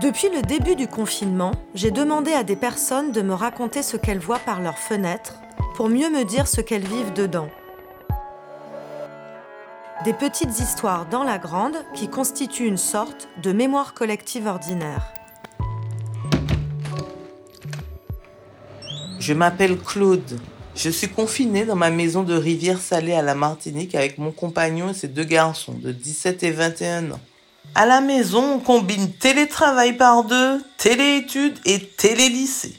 Depuis le début du confinement, j'ai demandé à des personnes de me raconter ce qu'elles voient par leurs fenêtres pour mieux me dire ce qu'elles vivent dedans. Des petites histoires dans la grande qui constituent une sorte de mémoire collective ordinaire. Je m'appelle Claude. Je suis confinée dans ma maison de Rivière-Salée à la Martinique avec mon compagnon et ses deux garçons de 17 et 21 ans. À la maison, on combine télétravail par deux, téléétudes et télélycée.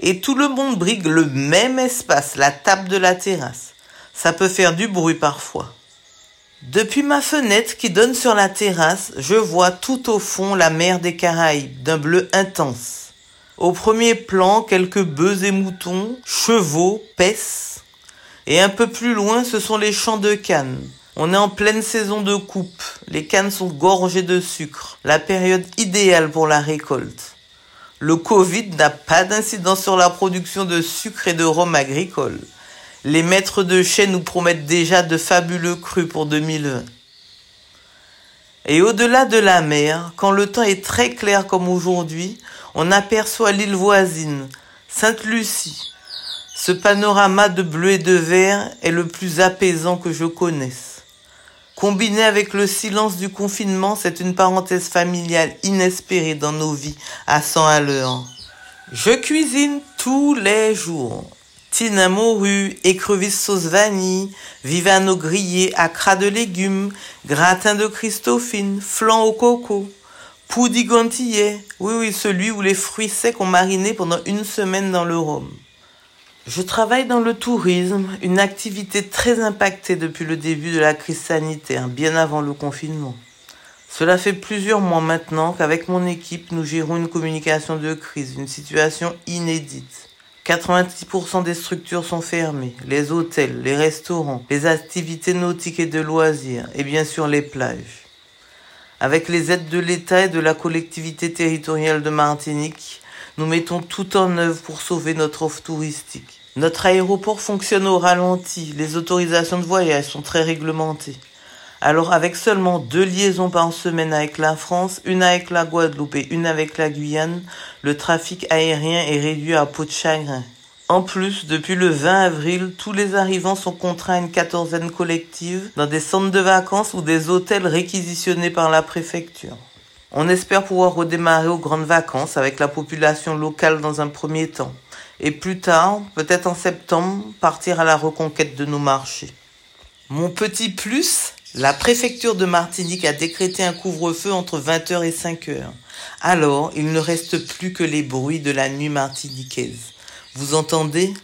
Et tout le monde brigue le même espace, la table de la terrasse. Ça peut faire du bruit parfois. Depuis ma fenêtre qui donne sur la terrasse, je vois tout au fond la mer des Caraïbes d'un bleu intense. Au premier plan, quelques bœufs et moutons, chevaux, pèsent. Et un peu plus loin, ce sont les champs de cannes. On est en pleine saison de coupe. Les cannes sont gorgées de sucre. La période idéale pour la récolte. Le Covid n'a pas d'incidence sur la production de sucre et de rhum agricole. Les maîtres de chais nous promettent déjà de fabuleux crus pour 2020. Et au-delà de la mer, quand le temps est très clair comme aujourd'hui, on aperçoit l'île voisine, Sainte-Lucie. Ce panorama de bleu et de vert est le plus apaisant que je connaisse. Combiné avec le silence du confinement, c'est une parenthèse familiale inespérée dans nos vies à 100 à l'heure. Je cuisine tous les jours. Tina morue, écrevisse sauce vanille, vivano grillé, acra de légumes, gratin de Christophine, flan au coco, poudigantillet, oui oui celui où les fruits secs ont mariné pendant une semaine dans le rhum. Je travaille dans le tourisme, une activité très impactée depuis le début de la crise sanitaire, bien avant le confinement. Cela fait plusieurs mois maintenant qu'avec mon équipe, nous gérons une communication de crise, une situation inédite. 90% des structures sont fermées, les hôtels, les restaurants, les activités nautiques et de loisirs, et bien sûr les plages. Avec les aides de l'État et de la collectivité territoriale de Martinique, nous mettons tout en œuvre pour sauver notre offre touristique. Notre aéroport fonctionne au ralenti, les autorisations de voyage sont très réglementées. Alors avec seulement deux liaisons par semaine avec la France, une avec la Guadeloupe et une avec la Guyane, le trafic aérien est réduit à peau de chagrin. En plus, depuis le 20 avril, tous les arrivants sont contraints à une quatorzaine collective dans des centres de vacances ou des hôtels réquisitionnés par la préfecture. On espère pouvoir redémarrer aux grandes vacances avec la population locale dans un premier temps. Et plus tard, peut-être en septembre, partir à la reconquête de nos marchés. Mon petit plus, la préfecture de Martinique a décrété un couvre-feu entre 20h et 5h. Alors, il ne reste plus que les bruits de la nuit martiniquaise. Vous entendez?